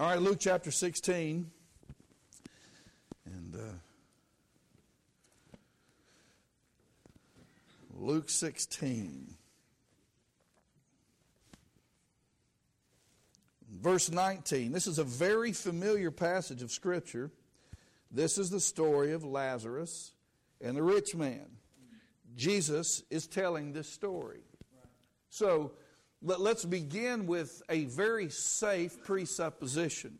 All right, Luke chapter 16. And uh, Luke 16. Verse 19. This is a very familiar passage of Scripture. This is the story of Lazarus and the rich man. Jesus is telling this story. So let, us begin with a very safe presupposition.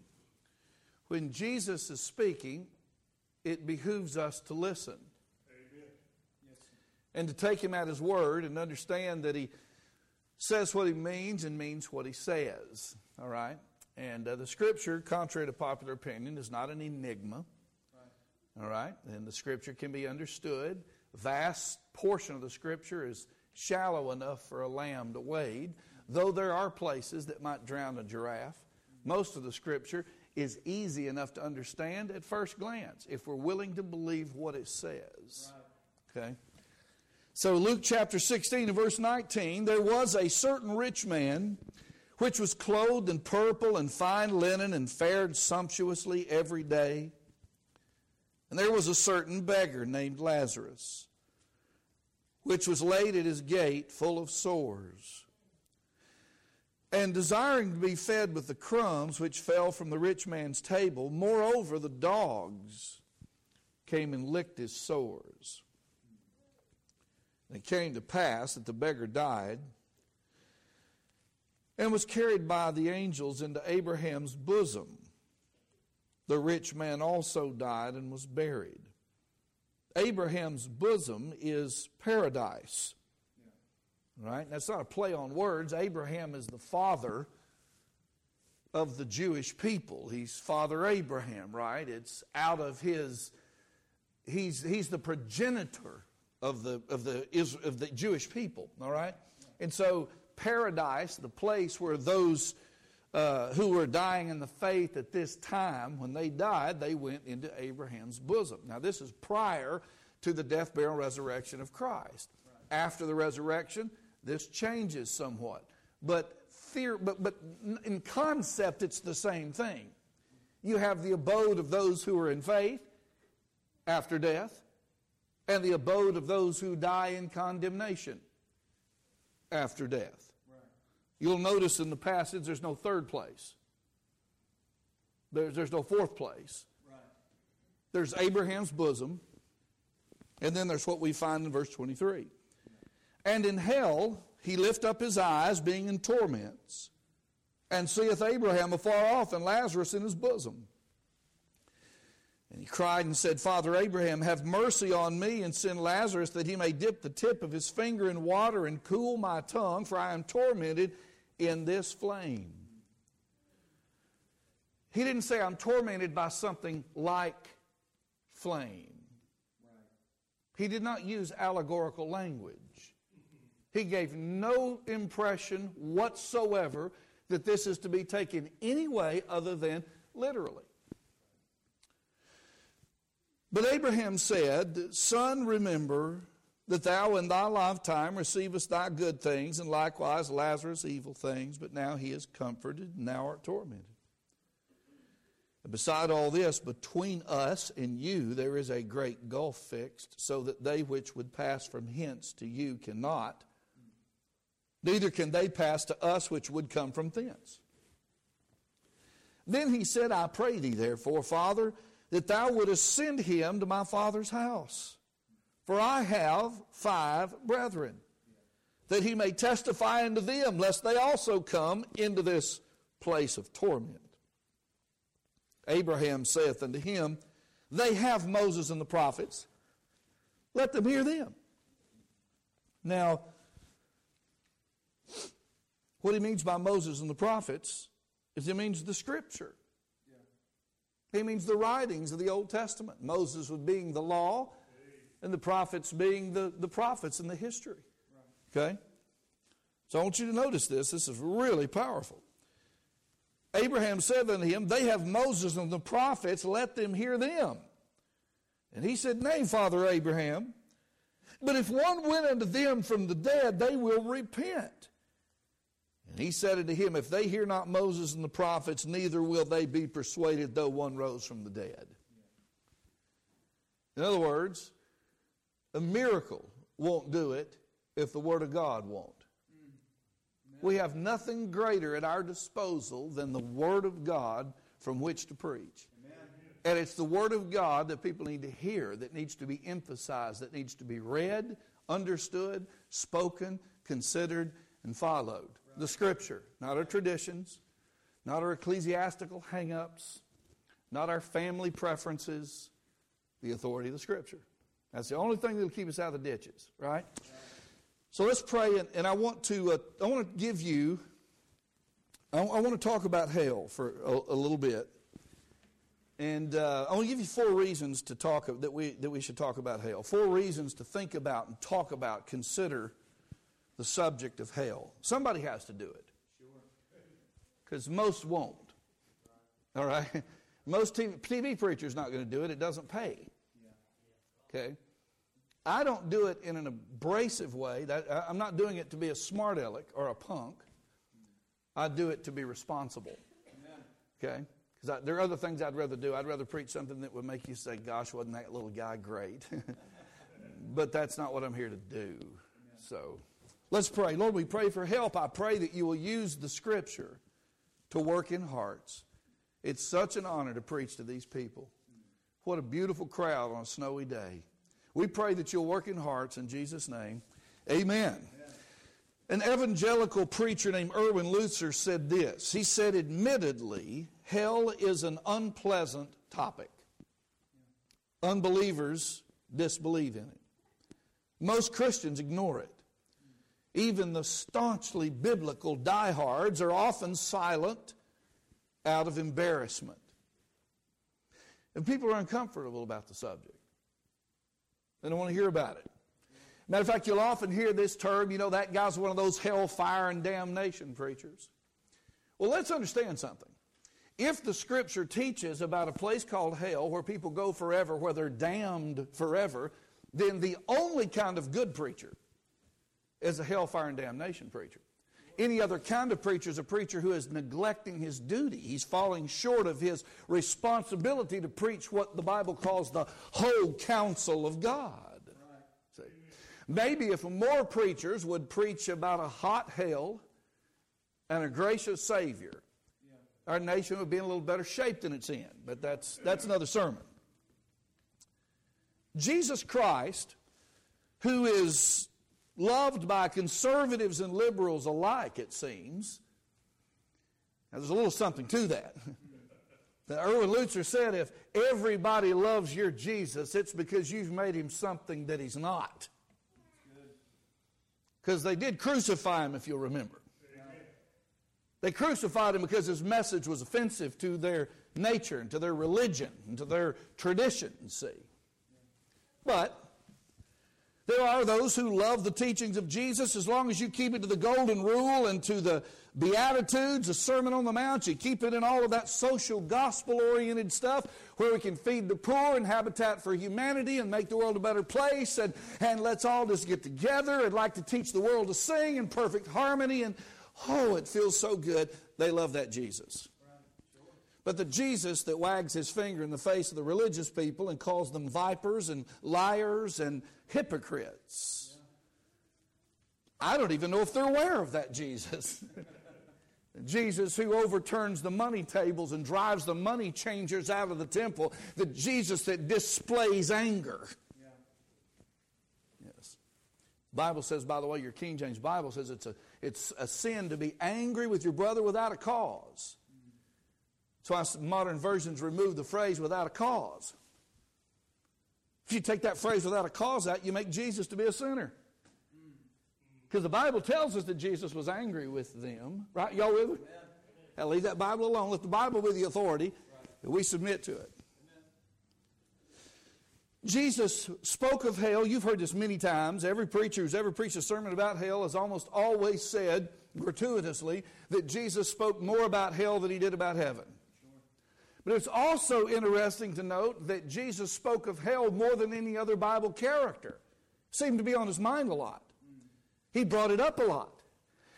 When Jesus is speaking, it behooves us to listen. Yes. And to take him at his word and understand that he says what he means and means what he says. All right? And uh, the scripture, contrary to popular opinion, is not an enigma. All right? And the scripture can be understood. Vast portion of the scripture is shallow enough for a lamb to wade, though there are places that might drown a giraffe. Most of the scripture is easy enough to understand at first glance if we're willing to believe what it says. Okay? So, Luke chapter 16 and verse 19 there was a certain rich man which was clothed in purple and fine linen and fared sumptuously every day. And there was a certain beggar named Lazarus, which was laid at his gate full of sores. And desiring to be fed with the crumbs which fell from the rich man's table, moreover, the dogs came and licked his sores. And it came to pass that the beggar died and was carried by the angels into Abraham's bosom. The rich man also died and was buried. Abraham's bosom is paradise. Right? That's not a play on words. Abraham is the father of the Jewish people. He's Father Abraham, right? It's out of his he's he's the progenitor of the of the of the Jewish people, all right? And so paradise, the place where those uh, who were dying in the faith at this time, when they died, they went into Abraham's bosom. Now, this is prior to the death, burial, resurrection of Christ. After the resurrection, this changes somewhat. But, fear, but, but in concept, it's the same thing. You have the abode of those who are in faith after death, and the abode of those who die in condemnation after death. You'll notice in the passage there's no third place. There's, there's no fourth place. Right. There's Abraham's bosom, and then there's what we find in verse 23. And in hell he lift up his eyes, being in torments, and seeth Abraham afar off and Lazarus in his bosom. And he cried and said, Father Abraham, have mercy on me and send Lazarus that he may dip the tip of his finger in water and cool my tongue, for I am tormented in this flame. He didn't say, I'm tormented by something like flame. He did not use allegorical language. He gave no impression whatsoever that this is to be taken any way other than literally. But Abraham said, Son, remember that thou in thy lifetime receivest thy good things, and likewise Lazarus evil things, but now he is comforted, and thou art tormented. And beside all this, between us and you there is a great gulf fixed, so that they which would pass from hence to you cannot, neither can they pass to us which would come from thence. Then he said, I pray thee, therefore, Father, that thou wouldest send him to my father's house for I have five brethren, that he may testify unto them, lest they also come into this place of torment. Abraham saith unto him, They have Moses and the prophets. Let them hear them. Now, what he means by Moses and the prophets is he means the scripture. He means the writings of the Old Testament. Moses was being the law, and the prophets being the, the prophets in the history. Okay? So I want you to notice this. This is really powerful. Abraham said unto him, They have Moses and the prophets, let them hear them. And he said, Nay, Father Abraham, but if one went unto them from the dead, they will repent. And he said unto him, If they hear not Moses and the prophets, neither will they be persuaded, though one rose from the dead. In other words, a miracle won't do it if the Word of God won't. We have nothing greater at our disposal than the Word of God from which to preach. And it's the Word of God that people need to hear, that needs to be emphasized, that needs to be read, understood, spoken, considered, and followed. The Scripture, not our traditions, not our ecclesiastical hang ups, not our family preferences, the authority of the Scripture. That's the only thing that'll keep us out of the ditches, right? So let's pray, and, and I want to uh, I want to give you I, I, want to talk about hell for a, a little bit, and uh, I want to give you four reasons to talk that we that we should talk about hell. Four reasons to think about and talk about, consider the subject of hell. Somebody has to do it, because most won't. All right, most TV, TV preacher's not going to do it. It doesn't pay. Okay. I don't do it in an abrasive way. That, I'm not doing it to be a smart aleck or a punk. I do it to be responsible. Okay? Because there are other things I'd rather do. I'd rather preach something that would make you say, gosh, wasn't that little guy great? but that's not what I'm here to do. So let's pray. Lord, we pray for help. I pray that you will use the scripture to work in hearts. It's such an honor to preach to these people. What a beautiful crowd on a snowy day. We pray that you'll work in hearts in Jesus' name. Amen. An evangelical preacher named Erwin Lutzer said this. He said, admittedly, hell is an unpleasant topic. Unbelievers disbelieve in it. Most Christians ignore it. Even the staunchly biblical diehards are often silent out of embarrassment. And people are uncomfortable about the subject. They don't want to hear about it. Matter of fact, you'll often hear this term, you know, that guy's one of those hellfire and damnation preachers. Well, let's understand something. If the scripture teaches about a place called hell where people go forever, where they're damned forever, then the only kind of good preacher is a hellfire and damnation preacher. Any other kind of preacher is a preacher who is neglecting his duty. He's falling short of his responsibility to preach what the Bible calls the whole counsel of God. See? Maybe if more preachers would preach about a hot hell and a gracious Savior, our nation would be in a little better shape than it's in. But that's, that's another sermon. Jesus Christ, who is loved by conservatives and liberals alike, it seems. Now, there's a little something to that. Erwin Lutzer said if everybody loves your Jesus, it's because you've made him something that he's not. Because they did crucify him, if you'll remember. They crucified him because his message was offensive to their nature and to their religion and to their tradition, see. But there are those who love the teachings of Jesus as long as you keep it to the golden rule and to the Beatitudes, the Sermon on the Mount. You keep it in all of that social, gospel oriented stuff where we can feed the poor and habitat for humanity and make the world a better place. And, and let's all just get together and like to teach the world to sing in perfect harmony. And oh, it feels so good. They love that Jesus. But the Jesus that wags his finger in the face of the religious people and calls them vipers and liars and hypocrites. I don't even know if they're aware of that Jesus. Jesus who overturns the money tables and drives the money changers out of the temple. The Jesus that displays anger. Yes. Bible says, by the way, your King James Bible says it's a, it's a sin to be angry with your brother without a cause. Why modern versions remove the phrase without a cause. If you take that phrase without a cause out, you make Jesus to be a sinner. Because the Bible tells us that Jesus was angry with them. Right? Y'all with me? Now leave that Bible alone. Let the Bible be the authority. We submit to it. Jesus spoke of hell. You've heard this many times. Every preacher who's ever preached a sermon about hell has almost always said, gratuitously, that Jesus spoke more about hell than he did about heaven. But it's also interesting to note that Jesus spoke of hell more than any other Bible character. Seemed to be on his mind a lot. He brought it up a lot.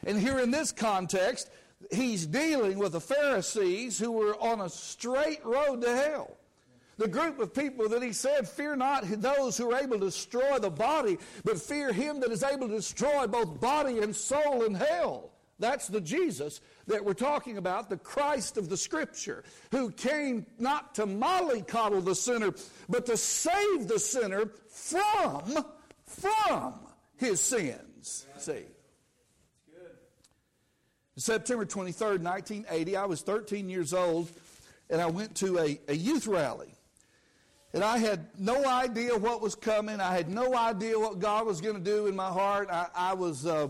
And here in this context, he's dealing with the Pharisees who were on a straight road to hell. The group of people that he said, Fear not those who are able to destroy the body, but fear him that is able to destroy both body and soul in hell. That's the Jesus that we're talking about, the Christ of the Scripture, who came not to mollycoddle the sinner, but to save the sinner from, from his sins. See. September 23rd, 1980, I was 13 years old, and I went to a, a youth rally. And I had no idea what was coming. I had no idea what God was going to do in my heart. I, I was, uh,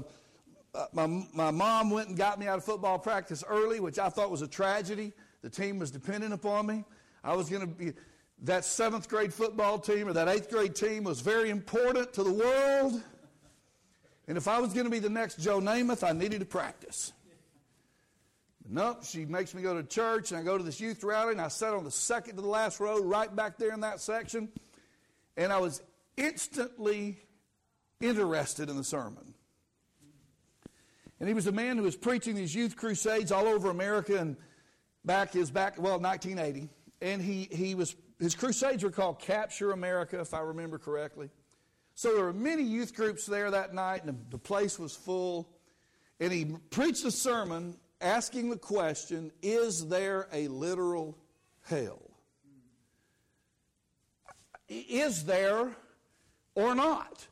uh, my, my mom went and got me out of football practice early, which I thought was a tragedy. The team was dependent upon me. I was going to be, that seventh grade football team or that eighth grade team was very important to the world. And if I was going to be the next Joe Namath, I needed to practice. Nope, she makes me go to church, and I go to this youth rally, and I sat on the second to the last row, right back there in that section, and I was instantly interested in the sermon. And he was a man who was preaching these youth crusades all over America, and back is back well 1980, and he he was his crusades were called Capture America, if I remember correctly. So there were many youth groups there that night, and the place was full. And he preached a sermon asking the question is there a literal hell? Is there or not?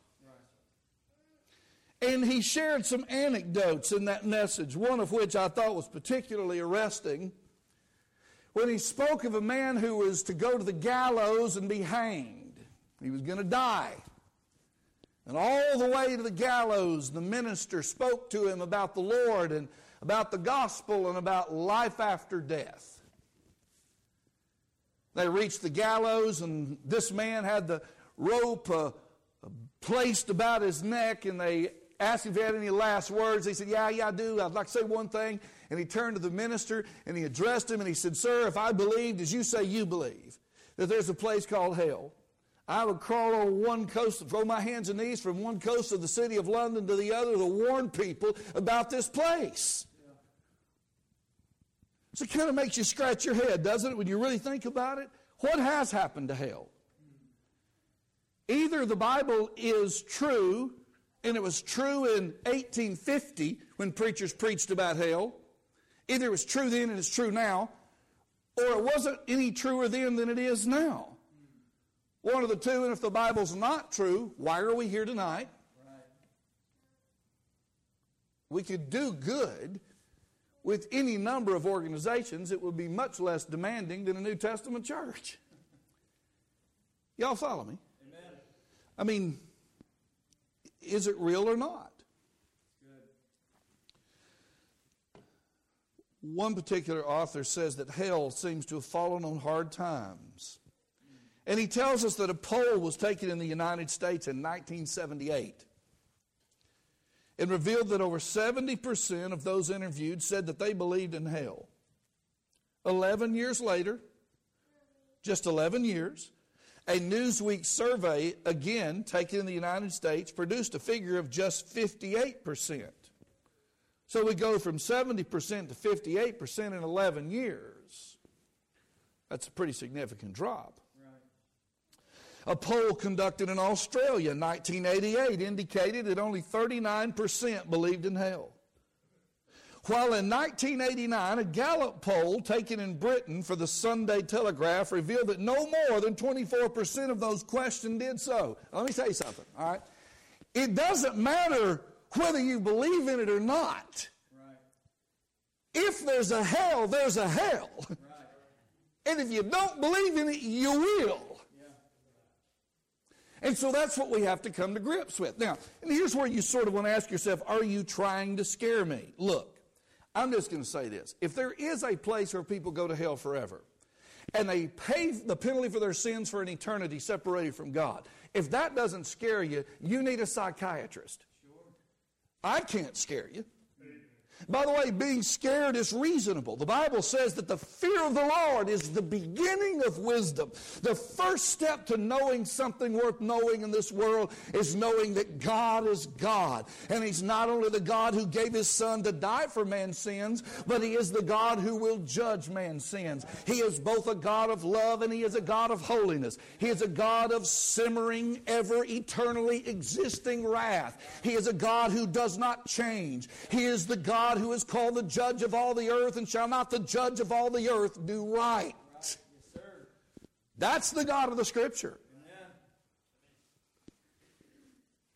And he shared some anecdotes in that message, one of which I thought was particularly arresting. When he spoke of a man who was to go to the gallows and be hanged, he was going to die. And all the way to the gallows, the minister spoke to him about the Lord and about the gospel and about life after death. They reached the gallows, and this man had the rope uh, placed about his neck, and they asked if he had any last words. He said, Yeah, yeah, I do. I'd like to say one thing. And he turned to the minister and he addressed him and he said, Sir, if I believed as you say you believe, that there's a place called hell, I would crawl on one coast, throw my hands and knees from one coast of the city of London to the other to warn people about this place. So it kind of makes you scratch your head, doesn't it, when you really think about it? What has happened to hell? Either the Bible is true, and it was true in 1850 when preachers preached about hell. Either it was true then and it's true now, or it wasn't any truer then than it is now. One of the two, and if the Bible's not true, why are we here tonight? We could do good with any number of organizations, it would be much less demanding than a New Testament church. Y'all follow me? Amen. I mean, is it real or not? One particular author says that hell seems to have fallen on hard times. And he tells us that a poll was taken in the United States in 1978 and revealed that over 70% of those interviewed said that they believed in hell. 11 years later, just 11 years, a Newsweek survey, again taken in the United States, produced a figure of just 58%. So we go from 70% to 58% in 11 years. That's a pretty significant drop. A poll conducted in Australia in 1988 indicated that only 39% believed in hell. While in 1989, a Gallup poll taken in Britain for the Sunday Telegraph revealed that no more than 24% of those questioned did so. Let me tell you something, all right? It doesn't matter whether you believe in it or not. Right. If there's a hell, there's a hell. Right. And if you don't believe in it, you will. And so that's what we have to come to grips with. Now, and here's where you sort of want to ask yourself, are you trying to scare me? Look, I'm just going to say this. If there is a place where people go to hell forever, and they pay the penalty for their sins for an eternity separated from God, if that doesn't scare you, you need a psychiatrist. I can't scare you. By the way, being scared is reasonable. The Bible says that the fear of the Lord is the beginning of wisdom. The first step to knowing something worth knowing in this world is knowing that God is God. And He's not only the God who gave His Son to die for man's sins, but He is the God who will judge man's sins. He is both a God of love and He is a God of holiness. He is a God of simmering, ever eternally existing wrath. He is a God who does not change. He is the God who is called the judge of all the earth, and shall not the judge of all the earth do right? Yes, That's the God of the Scripture.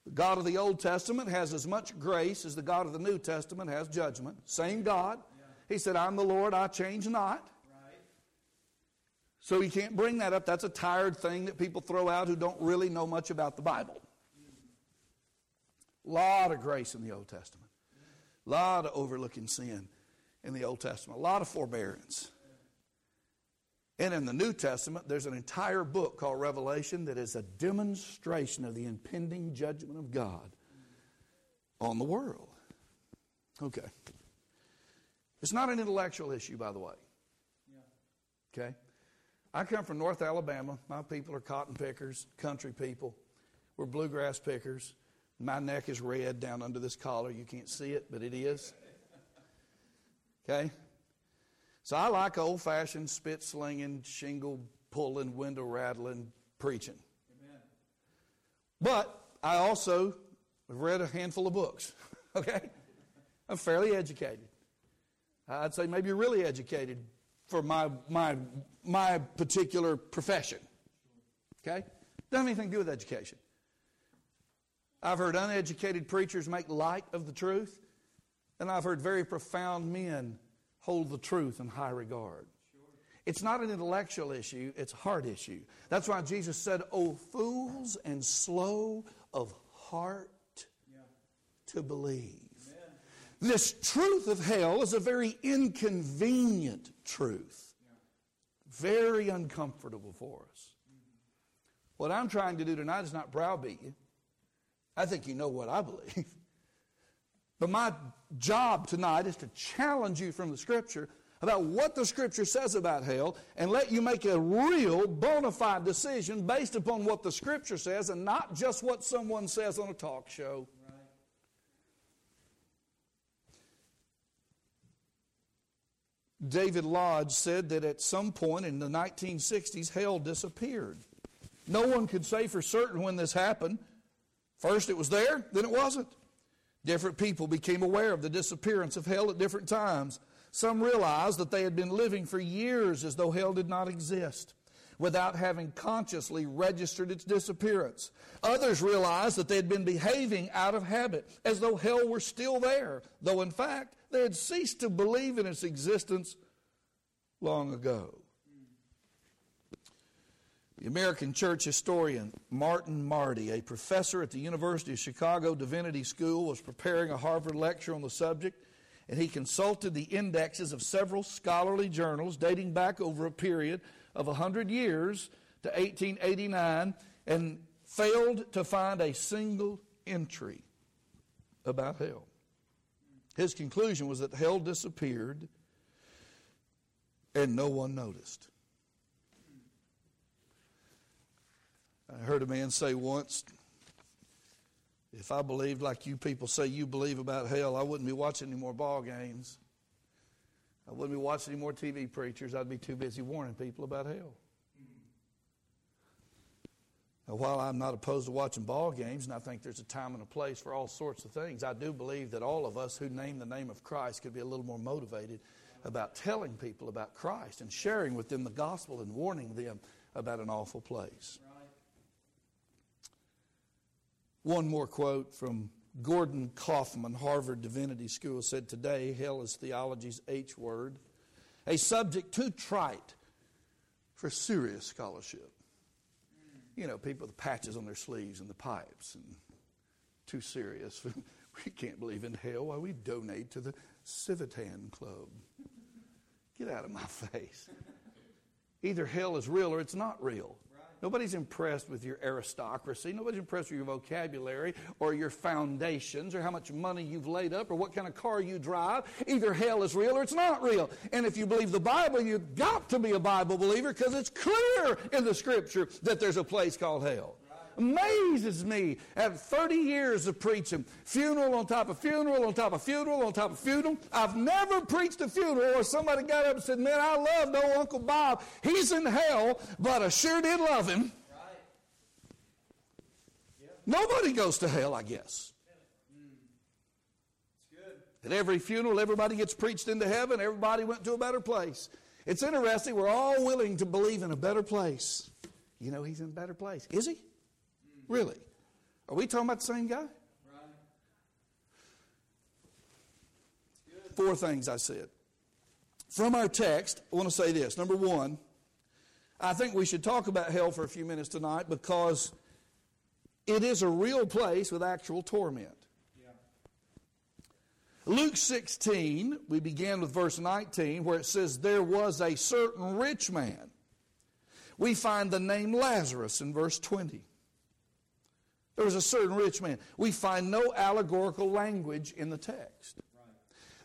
The God of the Old Testament has as much grace as the God of the New Testament has judgment. Same God. He said, I'm the Lord, I change not. So you can't bring that up. That's a tired thing that people throw out who don't really know much about the Bible. A lot of grace in the Old Testament. A lot of overlooking sin in the Old Testament, a lot of forbearance. And in the New Testament, there's an entire book called Revelation that is a demonstration of the impending judgment of God on the world. Okay. It's not an intellectual issue, by the way. Okay? I come from North Alabama. My people are cotton pickers, country people. We're bluegrass pickers. My neck is red down under this collar. You can't see it, but it is. Okay? So I like old fashioned spit slinging, shingle pulling, window rattling preaching. Amen. But I also have read a handful of books. Okay? I'm fairly educated. I'd say maybe really educated for my, my, my particular profession. Okay? Doesn't have anything to do with education. I've heard uneducated preachers make light of the truth, and I've heard very profound men hold the truth in high regard. It's not an intellectual issue, it's a heart issue. That's why Jesus said, Oh, fools and slow of heart to believe. This truth of hell is a very inconvenient truth, very uncomfortable for us. What I'm trying to do tonight is not browbeat you. I think you know what I believe. But my job tonight is to challenge you from the Scripture about what the Scripture says about hell and let you make a real bona fide decision based upon what the Scripture says and not just what someone says on a talk show. David Lodge said that at some point in the 1960s, hell disappeared. No one could say for certain when this happened. First it was there, then it wasn't. Different people became aware of the disappearance of hell at different times. Some realized that they had been living for years as though hell did not exist without having consciously registered its disappearance. Others realized that they had been behaving out of habit as though hell were still there, though in fact they had ceased to believe in its existence long ago. The American church historian Martin Marty, a professor at the University of Chicago Divinity School, was preparing a Harvard lecture on the subject, and he consulted the indexes of several scholarly journals dating back over a period of 100 years to 1889 and failed to find a single entry about hell. His conclusion was that hell disappeared and no one noticed. I heard a man say once, if I believed like you people say you believe about hell, I wouldn't be watching any more ball games. I wouldn't be watching any more TV preachers. I'd be too busy warning people about hell. Now, while I'm not opposed to watching ball games, and I think there's a time and a place for all sorts of things, I do believe that all of us who name the name of Christ could be a little more motivated about telling people about Christ and sharing with them the gospel and warning them about an awful place. One more quote from Gordon Kaufman, Harvard Divinity School, said today hell is theology's H word, a subject too trite for serious scholarship. You know, people with patches on their sleeves and the pipes and too serious. we can't believe in hell. Why we donate to the Civitan Club. Get out of my face. Either hell is real or it's not real. Nobody's impressed with your aristocracy. Nobody's impressed with your vocabulary or your foundations or how much money you've laid up or what kind of car you drive. Either hell is real or it's not real. And if you believe the Bible, you've got to be a Bible believer because it's clear in the scripture that there's a place called hell amazes me at 30 years of preaching funeral on top of funeral on top of funeral on top of funeral. I've never preached a funeral where somebody got up and said, Man, I loved old Uncle Bob. He's in hell, but I sure did love him. Right. Nobody goes to hell, I guess. At every funeral, everybody gets preached into heaven. Everybody went to a better place. It's interesting. We're all willing to believe in a better place. You know, he's in a better place. Is he? Really? Are we talking about the same guy? Four things I said. From our text, I want to say this. Number one, I think we should talk about hell for a few minutes tonight because it is a real place with actual torment. Luke 16, we began with verse 19, where it says, There was a certain rich man. We find the name Lazarus in verse 20. There was a certain rich man. We find no allegorical language in the text.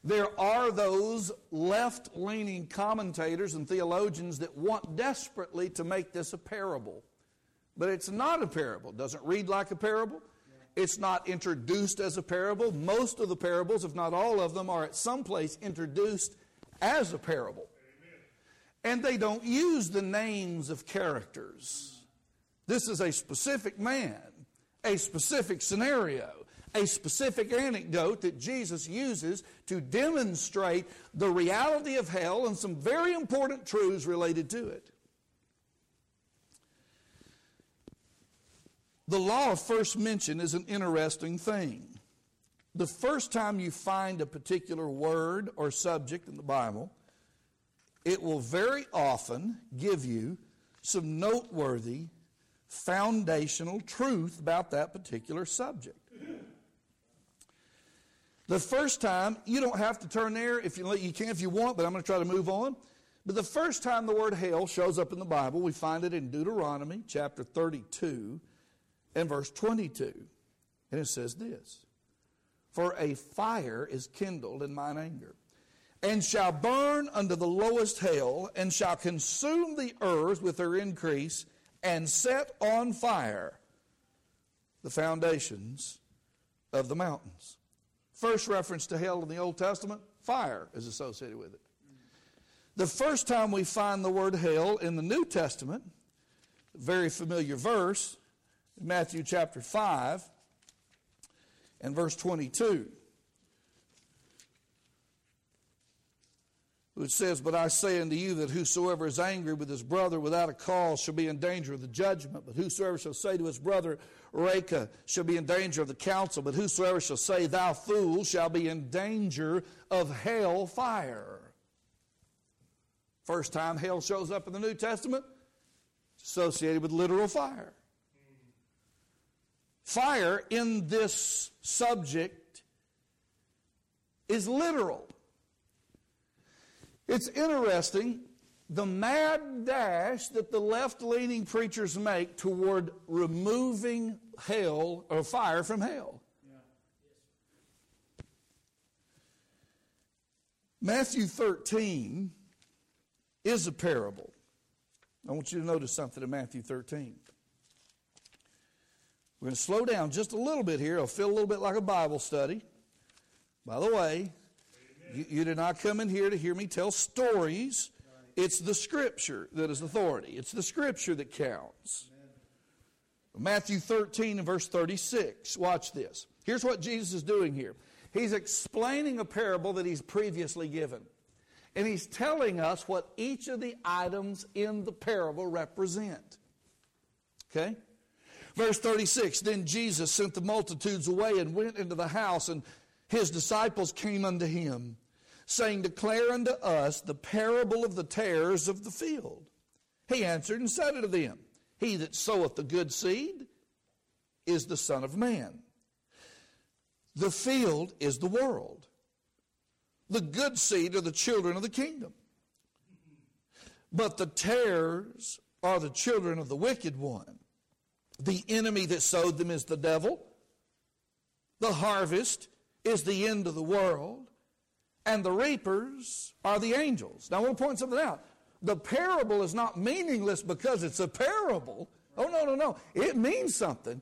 There are those left leaning commentators and theologians that want desperately to make this a parable. But it's not a parable. It doesn't read like a parable. It's not introduced as a parable. Most of the parables, if not all of them, are at some place introduced as a parable. And they don't use the names of characters. This is a specific man a specific scenario, a specific anecdote that Jesus uses to demonstrate the reality of hell and some very important truths related to it. The law of first mention is an interesting thing. The first time you find a particular word or subject in the Bible, it will very often give you some noteworthy foundational truth about that particular subject. The first time, you don't have to turn there if you, you can if you want, but I'm going to try to move on. But the first time the word hell shows up in the Bible, we find it in Deuteronomy chapter 32 and verse 22. And it says this For a fire is kindled in mine anger, and shall burn unto the lowest hell, and shall consume the earth with her increase, and set on fire the foundations of the mountains. First reference to hell in the Old Testament, fire is associated with it. The first time we find the word hell in the New Testament, very familiar verse, Matthew chapter 5 and verse 22. Which says, But I say unto you that whosoever is angry with his brother without a cause shall be in danger of the judgment. But whosoever shall say to his brother, Raca, shall be in danger of the council. But whosoever shall say, Thou fool, shall be in danger of hell fire. First time hell shows up in the New Testament, it's associated with literal fire. Fire in this subject is literal. It's interesting the mad dash that the left leaning preachers make toward removing hell or fire from hell. Matthew 13 is a parable. I want you to notice something in Matthew 13. We're going to slow down just a little bit here. It'll feel a little bit like a Bible study. By the way, you, you did not come in here to hear me tell stories. It's the Scripture that is authority, it's the Scripture that counts. Matthew 13 and verse 36. Watch this. Here's what Jesus is doing here. He's explaining a parable that he's previously given. And he's telling us what each of the items in the parable represent. Okay? Verse 36 Then Jesus sent the multitudes away and went into the house, and his disciples came unto him, saying, Declare unto us the parable of the tares of the field. He answered and said unto them, He that soweth the good seed is the Son of Man. The field is the world. The good seed are the children of the kingdom. But the tares are the children of the wicked one. The enemy that sowed them is the devil. The harvest is the end of the world. And the reapers are the angels. Now, I want to point something out. The parable is not meaningless because it's a parable. Oh, no, no, no. It means something.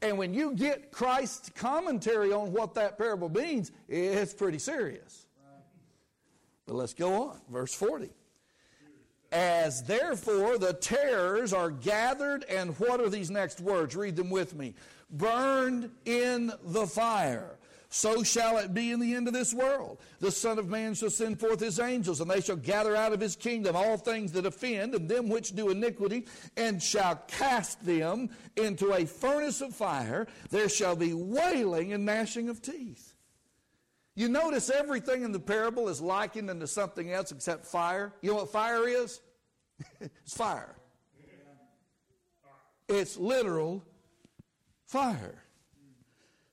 And when you get Christ's commentary on what that parable means, it's pretty serious. But let's go on. Verse 40. As therefore the tares are gathered, and what are these next words? Read them with me. Burned in the fire. So shall it be in the end of this world. The Son of Man shall send forth his angels, and they shall gather out of his kingdom all things that offend, and them which do iniquity, and shall cast them into a furnace of fire. There shall be wailing and gnashing of teeth. You notice everything in the parable is likened into something else except fire. You know what fire is? it's fire. It's literal fire.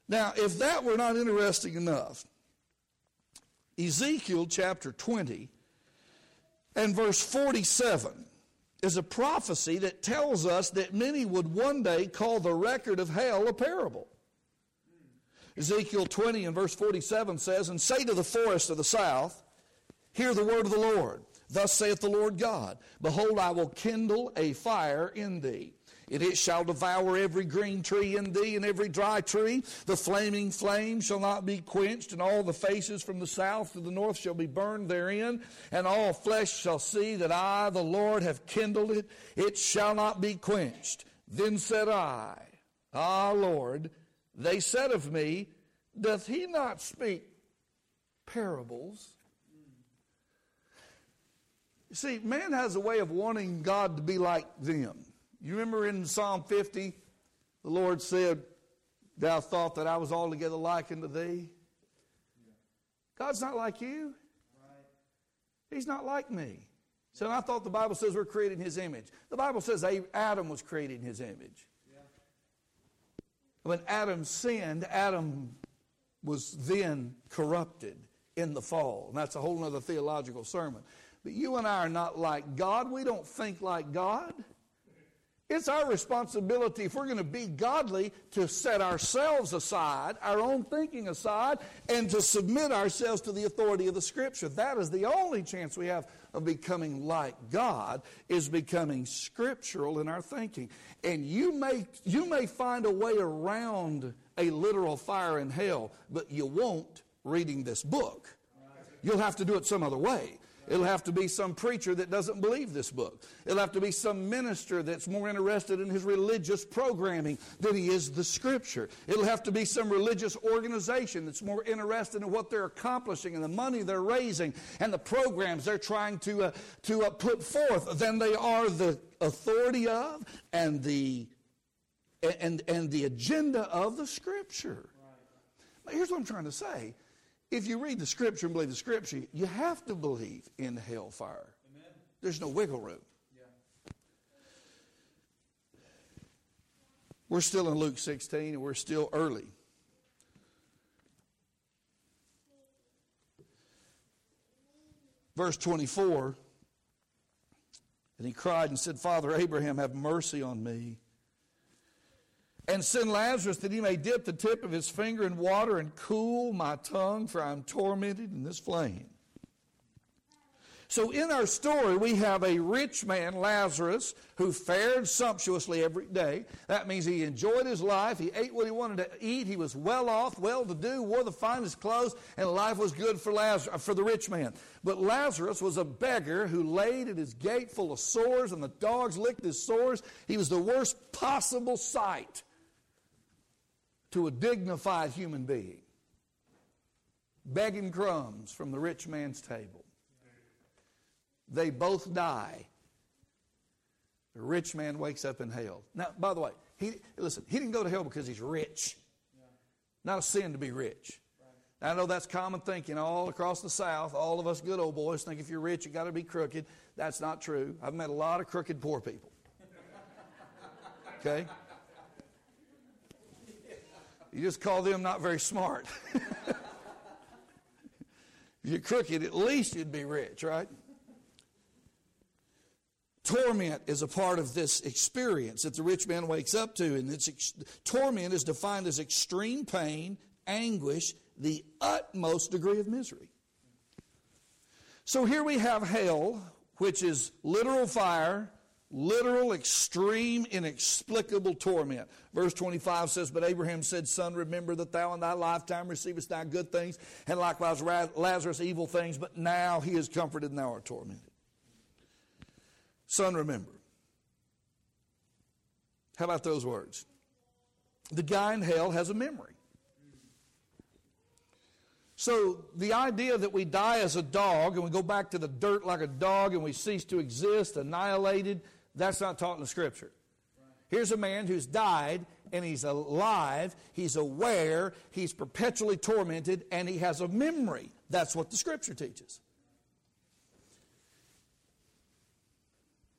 Now, if that were not interesting enough, Ezekiel chapter 20 and verse 47 is a prophecy that tells us that many would one day call the record of hell a parable. Ezekiel 20 and verse 47 says, And say to the forest of the south, Hear the word of the Lord. Thus saith the Lord God Behold, I will kindle a fire in thee. And it shall devour every green tree in thee and every dry tree. The flaming flame shall not be quenched, and all the faces from the south to the north shall be burned therein. And all flesh shall see that I, the Lord, have kindled it. It shall not be quenched. Then said I, Ah, Lord, they said of me, Doth he not speak parables? You see, man has a way of wanting God to be like them. You remember in Psalm 50, the Lord said, Thou thought that I was altogether like unto thee. God's not like you. He's not like me. So I thought the Bible says we're created in His image. The Bible says Adam was created in His image. When Adam sinned, Adam was then corrupted in the fall. And that's a whole other theological sermon. But you and I are not like God. We don't think like God. It's our responsibility, if we're going to be godly, to set ourselves aside, our own thinking aside, and to submit ourselves to the authority of the Scripture. That is the only chance we have of becoming like God, is becoming scriptural in our thinking. And you may, you may find a way around a literal fire in hell, but you won't reading this book. You'll have to do it some other way. It'll have to be some preacher that doesn't believe this book. It'll have to be some minister that's more interested in his religious programming than he is the scripture. It'll have to be some religious organization that's more interested in what they're accomplishing and the money they're raising and the programs they're trying to, uh, to uh, put forth than they are the authority of and the, and, and the agenda of the scripture. Right. Here's what I'm trying to say if you read the scripture and believe the scripture, you have to believe in hellfire. Amen. There's no wiggle room. Yeah. We're still in Luke 16 and we're still early. Verse 24 And he cried and said, Father Abraham, have mercy on me and send Lazarus that he may dip the tip of his finger in water and cool my tongue, for I am tormented in this flame. So, in our story, we have a rich man, Lazarus, who fared sumptuously every day. That means he enjoyed his life. He ate what he wanted to eat. He was well off, well to do, wore the finest clothes, and life was good for, Lazarus, uh, for the rich man. But Lazarus was a beggar who laid at his gate full of sores, and the dogs licked his sores. He was the worst possible sight to a dignified human being, begging crumbs from the rich man's table. They both die. The rich man wakes up in hell. Now, by the way, he, listen, he didn't go to hell because he's rich. Not a sin to be rich. I know that's common thinking all across the South. All of us good old boys think if you're rich, you got to be crooked. That's not true. I've met a lot of crooked poor people. Okay? You just call them not very smart. if you're crooked, at least you'd be rich, right? Torment is a part of this experience that the rich man wakes up to, and it's ex- torment is defined as extreme pain, anguish, the utmost degree of misery. So here we have hell, which is literal fire, literal, extreme, inexplicable torment. Verse 25 says, But Abraham said, Son, remember that thou in thy lifetime receivest thy good things, and likewise Lazarus evil things, but now he is comforted and thou art tormented. Son, remember. How about those words? The guy in hell has a memory. So the idea that we die as a dog and we go back to the dirt like a dog and we cease to exist, annihilated, that's not taught in the scripture. Here's a man who's died and he's alive, he's aware, he's perpetually tormented, and he has a memory. That's what the scripture teaches.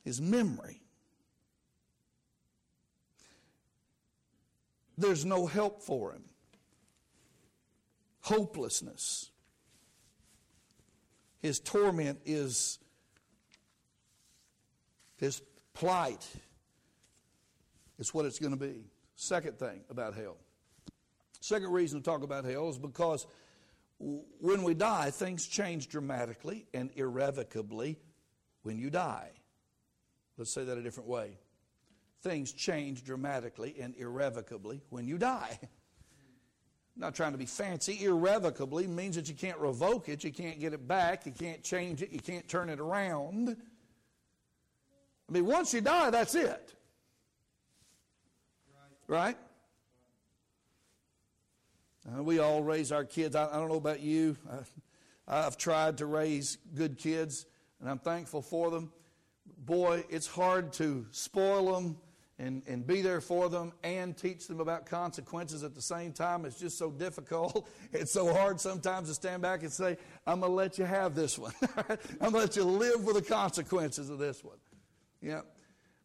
His memory. There's no help for him. Hopelessness. His torment is his plight is what it's going to be. Second thing about hell. Second reason to talk about hell is because when we die, things change dramatically and irrevocably when you die. Let's say that a different way. Things change dramatically and irrevocably when you die. Not trying to be fancy. Irrevocably means that you can't revoke it, you can't get it back, you can't change it, you can't turn it around. I mean, once you die, that's it. Right? Uh, we all raise our kids. I, I don't know about you. I, I've tried to raise good kids, and I'm thankful for them. Boy, it's hard to spoil them and, and be there for them and teach them about consequences at the same time. It's just so difficult. It's so hard sometimes to stand back and say, I'm going to let you have this one. I'm going to let you live with the consequences of this one. Yeah.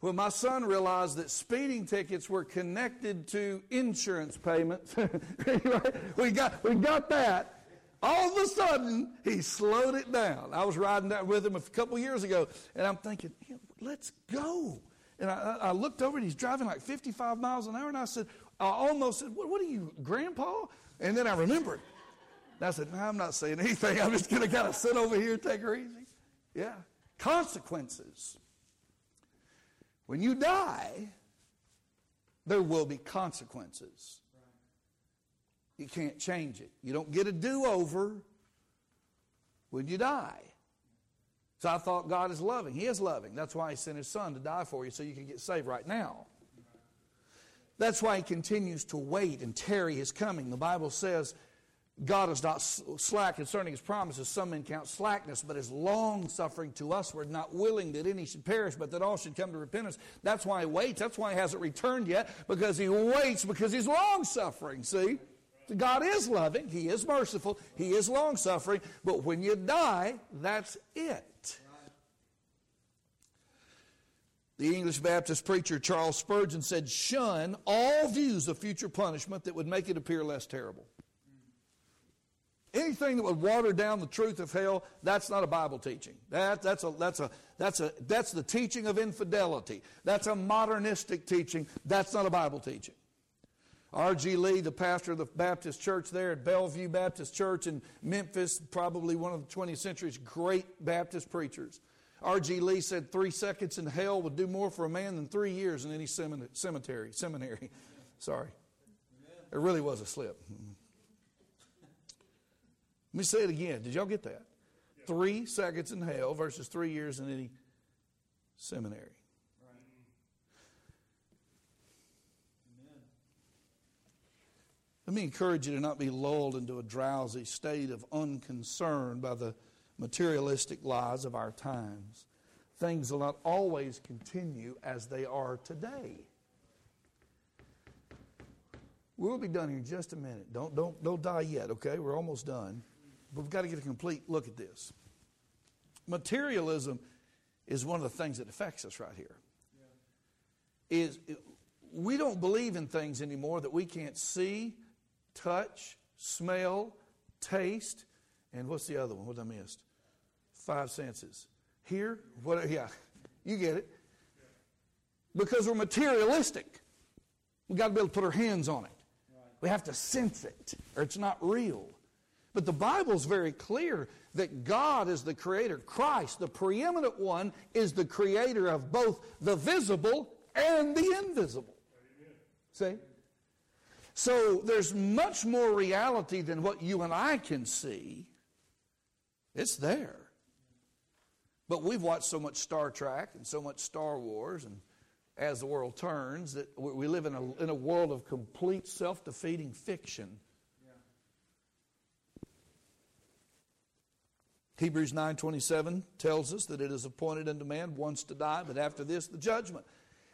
When my son realized that speeding tickets were connected to insurance payments, we, got, we got that. All of a sudden, he slowed it down. I was riding that with him a couple years ago, and I'm thinking, let's go. And I, I, looked over, and he's driving like 55 miles an hour, and I said, I almost said, what, what are you, Grandpa? And then I remembered. And I said, no, I'm not saying anything. I'm just going to kind of sit over here and take her easy. Yeah. Consequences. When you die, there will be consequences. You can't change it. You don't get a do over when you die. So I thought God is loving. He is loving. That's why He sent His Son to die for you so you can get saved right now. That's why He continues to wait and tarry His coming. The Bible says God is not slack concerning his promises. Some men count slackness, but is long suffering to us. We're not willing that any should perish, but that all should come to repentance. That's why he waits. That's why he hasn't returned yet, because he waits because he's long suffering. See? God is loving, He is merciful, He is long suffering, but when you die, that's it. The English Baptist preacher Charles Spurgeon said, Shun all views of future punishment that would make it appear less terrible. Anything that would water down the truth of hell, that's not a Bible teaching. That, that's, a, that's, a, that's, a, that's the teaching of infidelity. That's a modernistic teaching. That's not a Bible teaching. R.G. Lee, the pastor of the Baptist church there at Bellevue Baptist Church in Memphis, probably one of the 20th century's great Baptist preachers. R.G. Lee said three seconds in hell would do more for a man than three years in any cemetery. Seminary. Sorry. It really was a slip. Let me say it again. Did y'all get that? Yeah. Three seconds in hell versus three years in any seminary. Right. Let me encourage you to not be lulled into a drowsy state of unconcern by the materialistic lies of our times. Things will not always continue as they are today. We'll be done here in just a minute. Don't, don't, don't die yet, okay? We're almost done. But we've got to get a complete look at this. Materialism is one of the things that affects us right here. Yeah. Is we don't believe in things anymore that we can't see, touch, smell, taste, and what's the other one? What I missed? Five senses. Hear, what? Yeah, you get it. because we're materialistic. We've got to be able to put our hands on it. We have to sense it, or it's not real. But the Bible's very clear that God is the creator. Christ, the preeminent one, is the creator of both the visible and the invisible. See? So there's much more reality than what you and I can see. It's there. But we've watched so much Star Trek and so much Star Wars, and as the world turns, that we live in a, in a world of complete self defeating fiction. Hebrews 9:27 tells us that it is appointed unto man once to die, but after this the judgment.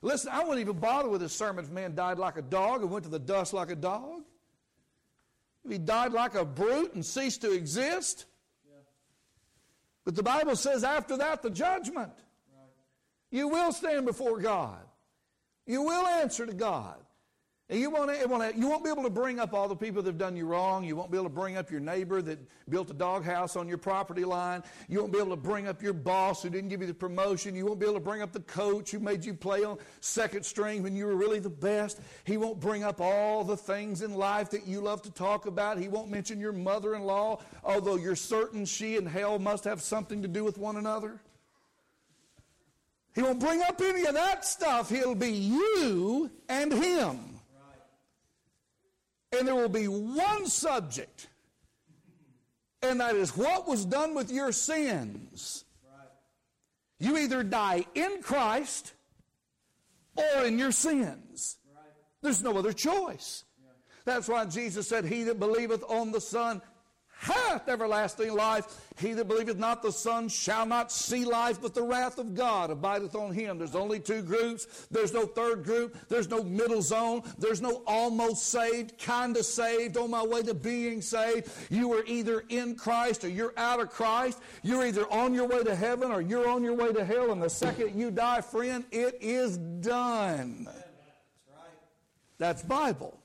Listen, I wouldn't even bother with this sermon if man died like a dog and went to the dust like a dog. If he died like a brute and ceased to exist. But the Bible says after that, the judgment. Right. You will stand before God. You will answer to God. You won't, you won't be able to bring up all the people that have done you wrong. You won't be able to bring up your neighbor that built a doghouse on your property line. You won't be able to bring up your boss who didn't give you the promotion. You won't be able to bring up the coach who made you play on second string when you were really the best. He won't bring up all the things in life that you love to talk about. He won't mention your mother in law, although you're certain she and hell must have something to do with one another. He won't bring up any of that stuff. He'll be you and him. And there will be one subject, and that is what was done with your sins. You either die in Christ or in your sins. There's no other choice. That's why Jesus said, He that believeth on the Son hath everlasting life. He that believeth not the Son shall not see life, but the wrath of God abideth on him. There's only two groups. There's no third group. There's no middle zone. There's no almost saved, kind of saved, on my way to being saved. You are either in Christ or you're out of Christ. You're either on your way to heaven or you're on your way to hell. And the second you die, friend, it is done. That's right. That's Bible.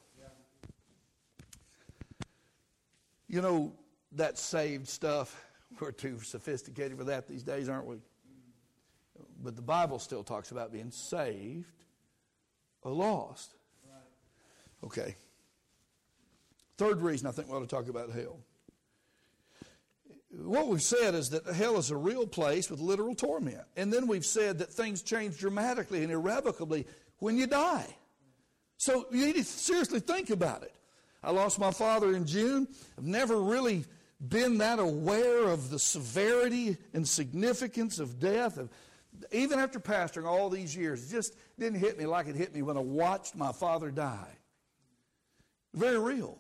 You know, that saved stuff. We're too sophisticated for that these days, aren't we? But the Bible still talks about being saved or lost. Okay. Third reason I think we ought to talk about hell. What we've said is that hell is a real place with literal torment. And then we've said that things change dramatically and irrevocably when you die. So you need to seriously think about it. I lost my father in June. I've never really been that aware of the severity and significance of death. Even after pastoring all these years, it just didn't hit me like it hit me when I watched my father die. Very real.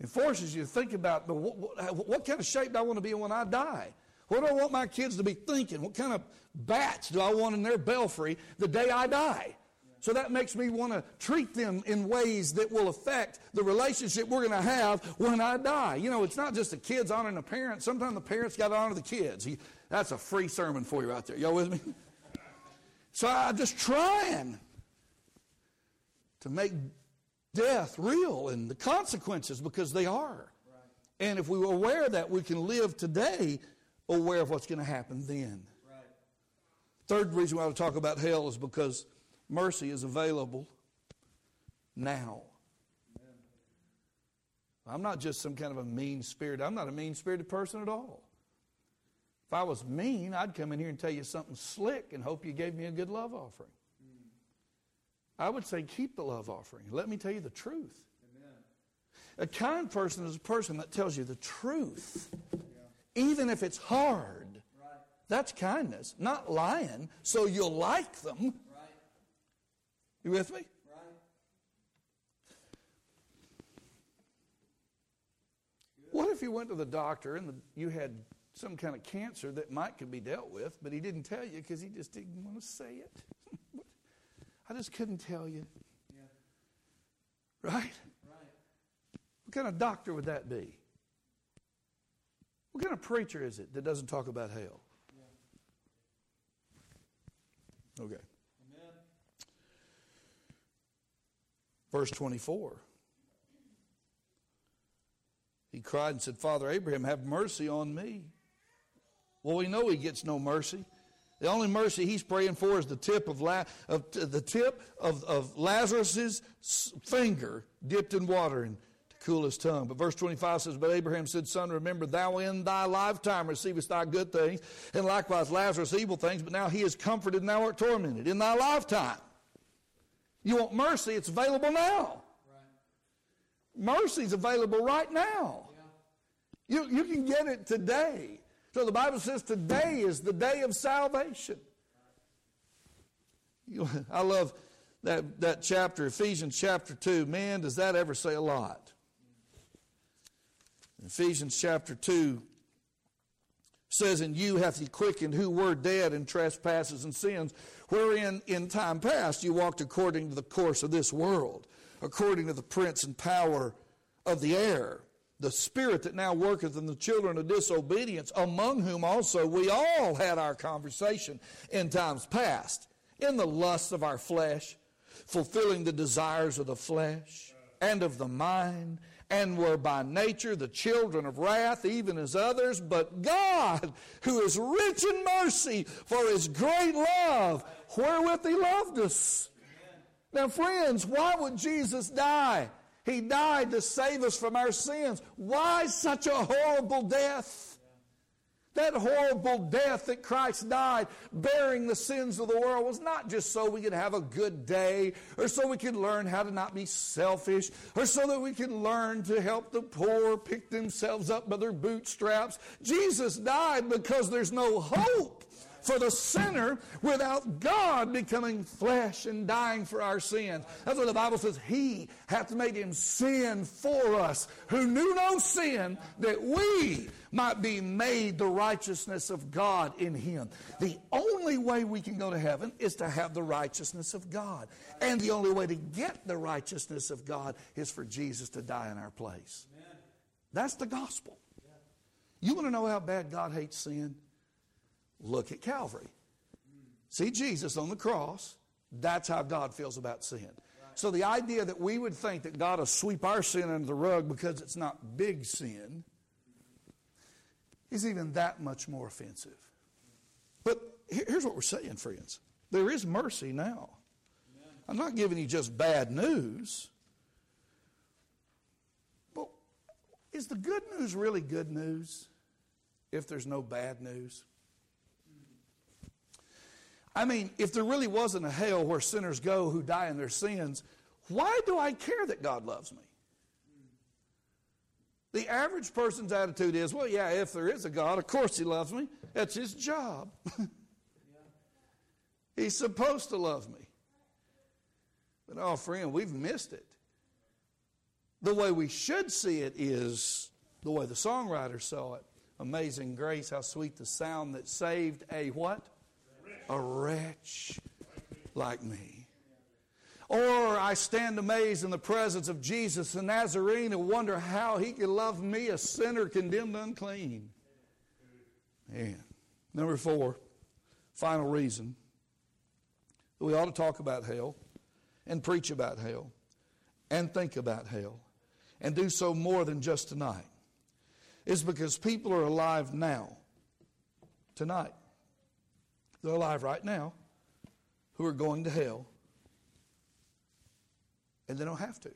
It forces you to think about what, what, what kind of shape do I want to be in when I die? What do I want my kids to be thinking? What kind of bats do I want in their belfry the day I die? So that makes me want to treat them in ways that will affect the relationship we're going to have when I die. You know, it's not just the kids honoring the parents. Sometimes the parents got to honor the kids. That's a free sermon for you out there. Y'all with me? So I'm just trying to make death real and the consequences because they are. And if we were aware of that, we can live today aware of what's going to happen then. Right. Third reason we ought to talk about hell is because Mercy is available now. I'm not just some kind of a mean spirit. I'm not a mean spirited person at all. If I was mean, I'd come in here and tell you something slick and hope you gave me a good love offering. I would say, keep the love offering. Let me tell you the truth. Amen. A kind person is a person that tells you the truth, yeah. even if it's hard. Right. That's kindness, not lying, so you'll like them. You with me? Right. What if you went to the doctor and the, you had some kind of cancer that might could be dealt with, but he didn't tell you because he just didn't want to say it? I just couldn't tell you. Yeah. Right? Right. What kind of doctor would that be? What kind of preacher is it that doesn't talk about hell? Yeah. Okay. Verse 24. He cried and said, Father Abraham, have mercy on me. Well, we know he gets no mercy. The only mercy he's praying for is the tip of, La- of the tip of, of Lazarus's finger dipped in water and to cool his tongue. But verse 25 says, But Abraham said, Son, remember thou in thy lifetime receivest thy good things, and likewise Lazarus evil things, but now he is comforted and thou art tormented in thy lifetime. You want mercy, it's available now. Right. Mercy's available right now. Yeah. You, you can get it today. So the Bible says today is the day of salvation. You, I love that, that chapter, Ephesians chapter 2. Man, does that ever say a lot? Mm. Ephesians chapter 2 says, And you hath he quickened who were dead in trespasses and sins, wherein in time past you walked according to the course of this world, according to the prince and power of the air the spirit that now worketh in the children of disobedience, among whom also we all had our conversation in times past, in the lusts of our flesh, fulfilling the desires of the flesh and of the mind, and were by nature the children of wrath, even as others. But God, who is rich in mercy for his great love, wherewith he loved us. Now, friends, why would Jesus die? He died to save us from our sins. Why such a horrible death? That horrible death that Christ died bearing the sins of the world was not just so we could have a good day or so we could learn how to not be selfish or so that we could learn to help the poor pick themselves up by their bootstraps. Jesus died because there's no hope for the sinner without God becoming flesh and dying for our sins. That's what the Bible says. He hath made him sin for us who knew no sin that we might be made the righteousness of God in him. The only way we can go to heaven is to have the righteousness of God. And the only way to get the righteousness of God is for Jesus to die in our place. That's the gospel. You want to know how bad God hates sin? Look at Calvary. See Jesus on the cross. That's how God feels about sin. So the idea that we would think that God will sweep our sin under the rug because it's not big sin is even that much more offensive. But here's what we're saying, friends there is mercy now. I'm not giving you just bad news. But is the good news really good news if there's no bad news? I mean, if there really wasn't a hell where sinners go who die in their sins, why do I care that God loves me? The average person's attitude is, well, yeah, if there is a God, of course he loves me. That's his job. He's supposed to love me. But, oh, friend, we've missed it. The way we should see it is the way the songwriter saw it. Amazing grace, how sweet the sound that saved a what? A wretch like me. Or I stand amazed in the presence of Jesus the Nazarene and wonder how he could love me, a sinner condemned unclean. Man. Number four, final reason that we ought to talk about hell and preach about hell and think about hell and do so more than just tonight is because people are alive now, tonight. They're alive right now who are going to hell, and they don't have to.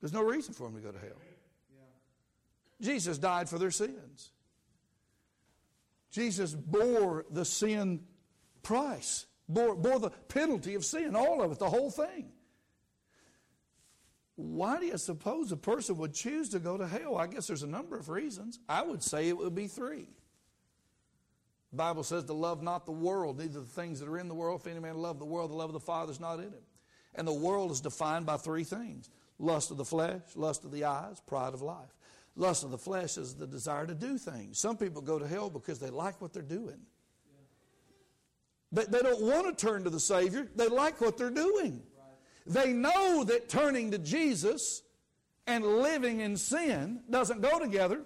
There's no reason for them to go to hell. Jesus died for their sins. Jesus bore the sin price, bore, bore the penalty of sin, all of it, the whole thing. Why do you suppose a person would choose to go to hell? I guess there's a number of reasons. I would say it would be three. The Bible says to love not the world, neither the things that are in the world. If any man love the world, the love of the Father is not in him. And the world is defined by three things lust of the flesh, lust of the eyes, pride of life. Lust of the flesh is the desire to do things. Some people go to hell because they like what they're doing. They, they don't want to turn to the Savior, they like what they're doing. They know that turning to Jesus and living in sin doesn't go together.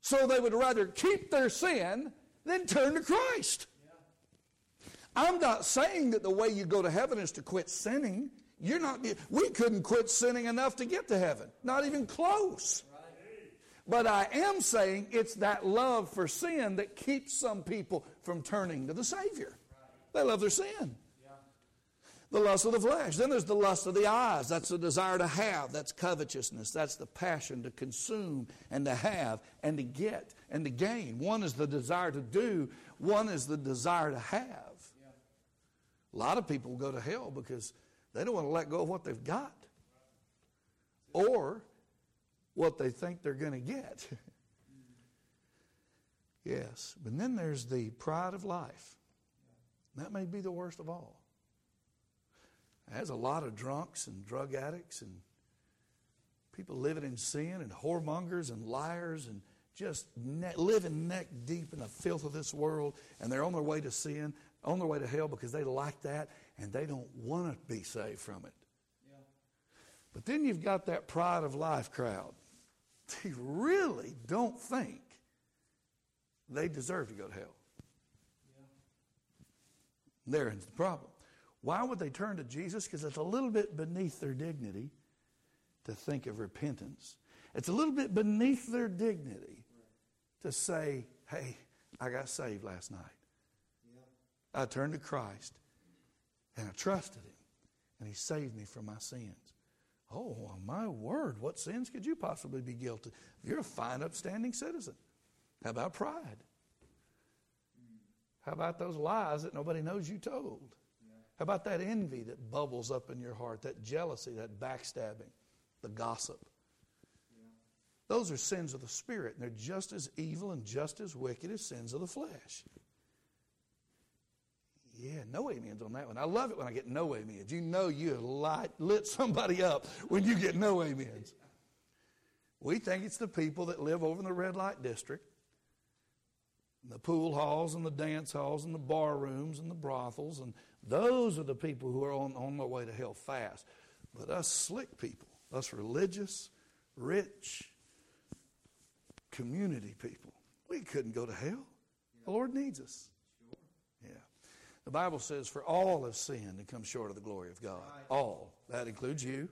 So they would rather keep their sin than turn to Christ. I'm not saying that the way you go to heaven is to quit sinning. You're not. We couldn't quit sinning enough to get to heaven. Not even close. But I am saying it's that love for sin that keeps some people from turning to the Savior. They love their sin. The lust of the flesh. Then there's the lust of the eyes. That's the desire to have. That's covetousness. That's the passion to consume and to have and to get and to gain. One is the desire to do, one is the desire to have. A lot of people go to hell because they don't want to let go of what they've got or what they think they're going to get. yes, but then there's the pride of life. That may be the worst of all. There's a lot of drunks and drug addicts and people living in sin and whoremongers and liars and just ne- living neck deep in the filth of this world and they're on their way to sin, on their way to hell because they like that and they don't want to be saved from it. Yeah. But then you've got that pride of life crowd. They really don't think they deserve to go to hell. Yeah. There's the problem. Why would they turn to Jesus? Because it's a little bit beneath their dignity to think of repentance. It's a little bit beneath their dignity to say, hey, I got saved last night. I turned to Christ and I trusted Him and He saved me from my sins. Oh, my word, what sins could you possibly be guilty? You're a fine, upstanding citizen. How about pride? How about those lies that nobody knows you told? How about that envy that bubbles up in your heart, that jealousy, that backstabbing, the gossip? Those are sins of the Spirit, and they're just as evil and just as wicked as sins of the flesh. Yeah, no amens on that one. I love it when I get no amens. You know you light, lit somebody up when you get no amens. We think it's the people that live over in the red light district, the pool halls and the dance halls and the bar rooms and the brothels, and those are the people who are on, on their way to hell fast. But us slick people, us religious, rich, community people, we couldn't go to hell. The Lord needs us. Yeah. The Bible says, for all have sinned and come short of the glory of God. Right. All. That includes you,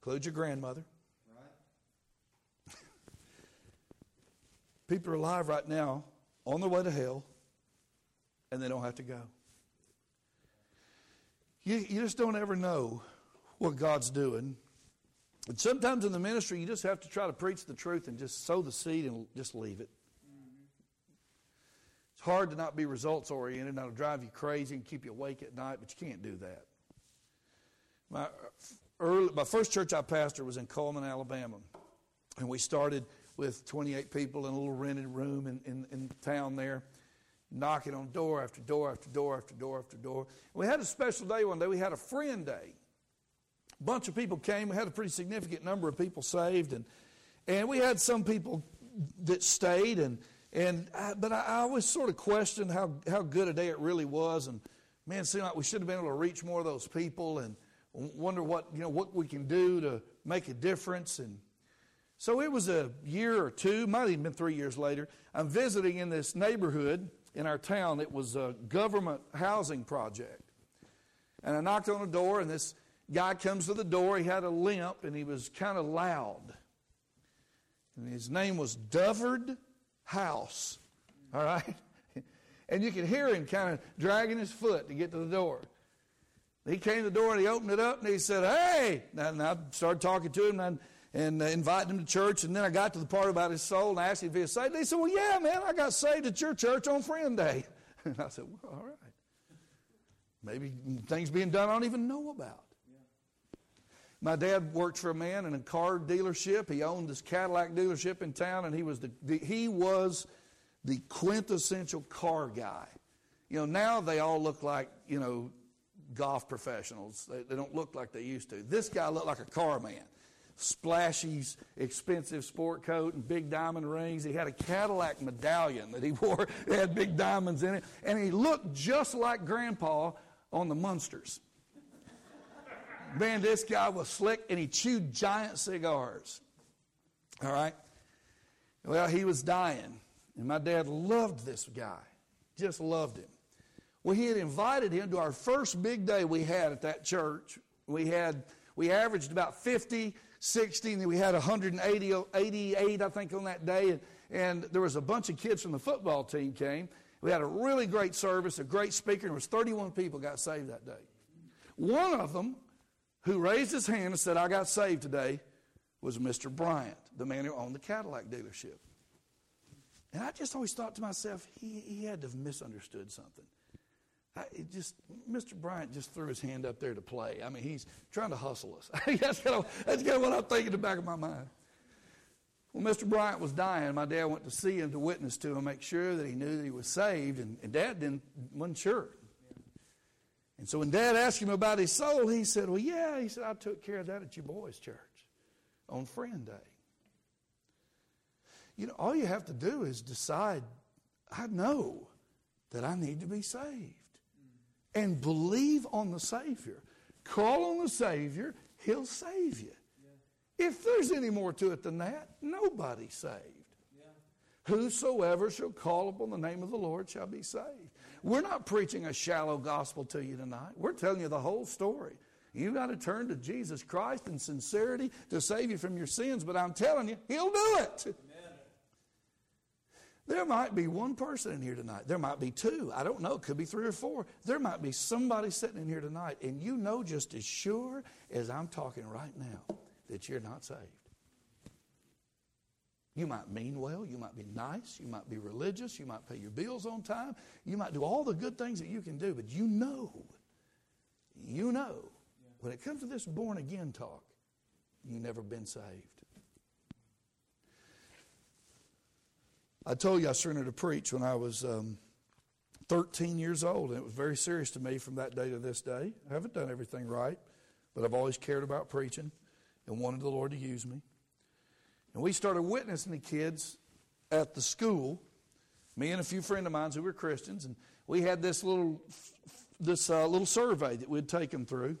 includes your grandmother. Right. People are alive right now on their way to hell, and they don't have to go. You, you just don't ever know what God's doing. And sometimes in the ministry, you just have to try to preach the truth and just sow the seed and just leave it. Mm-hmm. It's hard to not be results oriented, and that'll drive you crazy and keep you awake at night, but you can't do that. My, early, my first church I pastored was in Cullman, Alabama. And we started with 28 people in a little rented room in, in, in town there knocking on door after door after door after door after door. We had a special day one day. We had a friend day. A bunch of people came. We had a pretty significant number of people saved, and and we had some people that stayed. And and I, but I, I always sort of questioned how how good a day it really was. And man, it seemed like we should have been able to reach more of those people. And wonder what you know what we can do to make a difference. And so it was a year or two, might even been three years later. I'm visiting in this neighborhood in our town. It was a government housing project. And I knocked on the door, and this guy comes to the door. He had a limp, and he was kind of loud. And his name was Duvard House. All right? And you could hear him kind of dragging his foot to get to the door. He came to the door and he opened it up and he said, Hey! And I started talking to him. And and uh, inviting him to church. And then I got to the part about his soul and I asked him if he was saved. They said, Well, yeah, man, I got saved at your church on Friend Day. And I said, Well, all right. Maybe things being done I don't even know about. My dad worked for a man in a car dealership. He owned this Cadillac dealership in town, and he was the, the he was the quintessential car guy. You know, now they all look like you know golf professionals. They, they don't look like they used to. This guy looked like a car man splashy, expensive sport coat and big diamond rings. He had a Cadillac medallion that he wore. It had big diamonds in it. And he looked just like Grandpa on the Munsters. Man, this guy was slick and he chewed giant cigars. All right? Well, he was dying. And my dad loved this guy, just loved him. Well, he had invited him to our first big day we had at that church. We had we averaged about 50 60, and we had 180, 88, I think, on that day. And, and there was a bunch of kids from the football team came. We had a really great service, a great speaker, and there was 31 people got saved that day. One of them, who raised his hand and said, I got saved today, was Mr. Bryant, the man who owned the Cadillac dealership. And I just always thought to myself, he, he had to have misunderstood something. I, just Mr. Bryant just threw his hand up there to play. I mean, he's trying to hustle us. that's, kind of, that's kind of what I'm thinking in the back of my mind. When Mr. Bryant was dying, my dad went to see him to witness to him, make sure that he knew that he was saved, and, and Dad didn't, wasn't sure. And so when Dad asked him about his soul, he said, Well, yeah, he said, I took care of that at your boys' church on Friend Day. You know, all you have to do is decide, I know that I need to be saved. And believe on the Savior. Call on the Savior, He'll save you. If there's any more to it than that, nobody's saved. Yeah. Whosoever shall call upon the name of the Lord shall be saved. We're not preaching a shallow gospel to you tonight. We're telling you the whole story. You've got to turn to Jesus Christ in sincerity to save you from your sins, but I'm telling you, He'll do it. There might be one person in here tonight. There might be two. I don't know. It could be three or four. There might be somebody sitting in here tonight, and you know just as sure as I'm talking right now that you're not saved. You might mean well, you might be nice, you might be religious, you might pay your bills on time, you might do all the good things that you can do, but you know, you know, when it comes to this born again talk, you've never been saved. I told you I surrendered to preach when I was um, 13 years old, and it was very serious to me from that day to this day. I haven't done everything right, but I've always cared about preaching and wanted the Lord to use me. And we started witnessing the kids at the school, me and a few friends of mine who were Christians, and we had this little this uh, little survey that we'd take them through.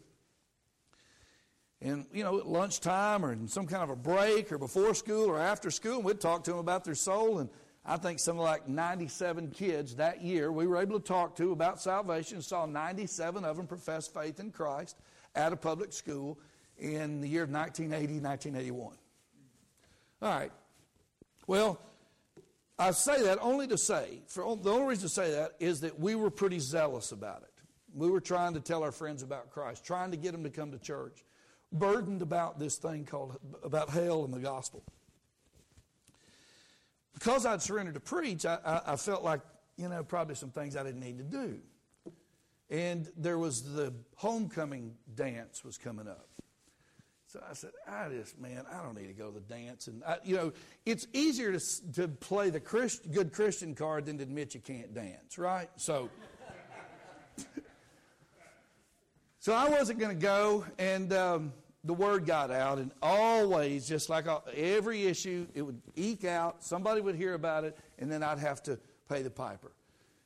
And, you know, at lunchtime or in some kind of a break or before school or after school, and we'd talk to them about their soul. And I think something like 97 kids that year we were able to talk to about salvation. Saw 97 of them profess faith in Christ at a public school in the year of 1980, 1981. All right. Well, I say that only to say, for, the only reason to say that is that we were pretty zealous about it. We were trying to tell our friends about Christ, trying to get them to come to church, burdened about this thing called about hell and the gospel. Because I'd surrendered to preach, I, I, I felt like, you know, probably some things I didn't need to do. And there was the homecoming dance was coming up. So I said, I just, man, I don't need to go to the dance. And, I, you know, it's easier to, to play the Christ, good Christian card than to admit you can't dance, right? So, so I wasn't going to go. And um, the word got out. And always, just like uh, every issue, it would eke out. Somebody would hear about it. And then I'd have to pay the piper.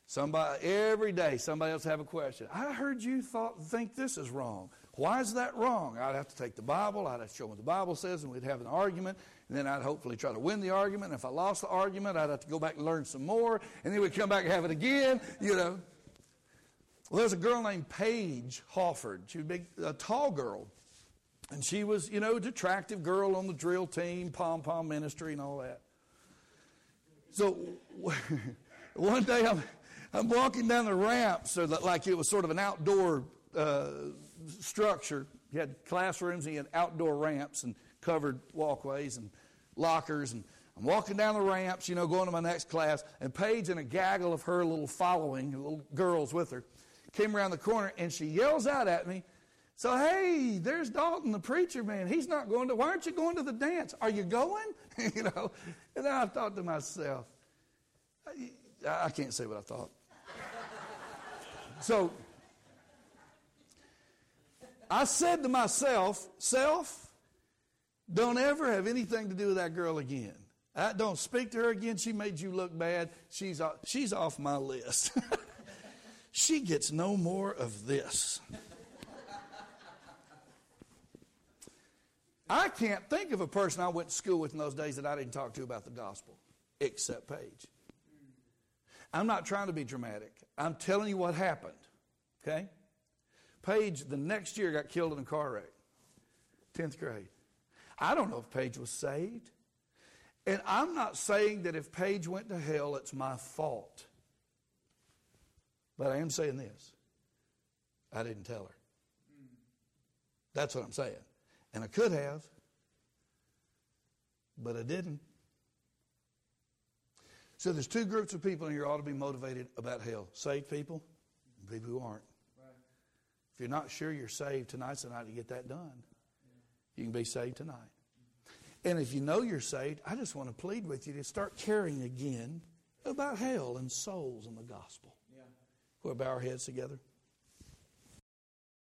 Somebody, every day, somebody else have a question. I heard you thought, think this is wrong. Why is that wrong? I'd have to take the Bible, I'd have to show what the Bible says, and we'd have an argument, and then I'd hopefully try to win the argument. And if I lost the argument, I'd have to go back and learn some more, and then we'd come back and have it again, you know. Well, there's a girl named Paige Hawford. She was a, big, a tall girl. And she was, you know, an attractive girl on the drill team, pom pom ministry, and all that. So one day I'm, I'm walking down the ramp so that like it was sort of an outdoor uh, structure. He had classrooms, he had outdoor ramps and covered walkways and lockers. And I'm walking down the ramps, you know, going to my next class. And Paige and a gaggle of her little following, little girls with her, came around the corner and she yells out at me. So, hey, there's Dalton, the preacher man. He's not going to, why aren't you going to the dance? Are you going? you know, and I thought to myself, I, I can't say what I thought. so, I said to myself, self, don't ever have anything to do with that girl again. I don't speak to her again. She made you look bad. She's she's off my list. she gets no more of this. I can't think of a person I went to school with in those days that I didn't talk to about the gospel, except Paige. I'm not trying to be dramatic. I'm telling you what happened. Okay? Paige, the next year, got killed in a car wreck. 10th grade. I don't know if Paige was saved. And I'm not saying that if Paige went to hell, it's my fault. But I am saying this I didn't tell her. That's what I'm saying. And I could have, but I didn't. So there's two groups of people in here ought to be motivated about hell saved people and people who aren't. If you're not sure you're saved, tonight's the night to get that done. You can be saved tonight. And if you know you're saved, I just want to plead with you to start caring again about hell and souls and the gospel. Yeah. We'll bow our heads together.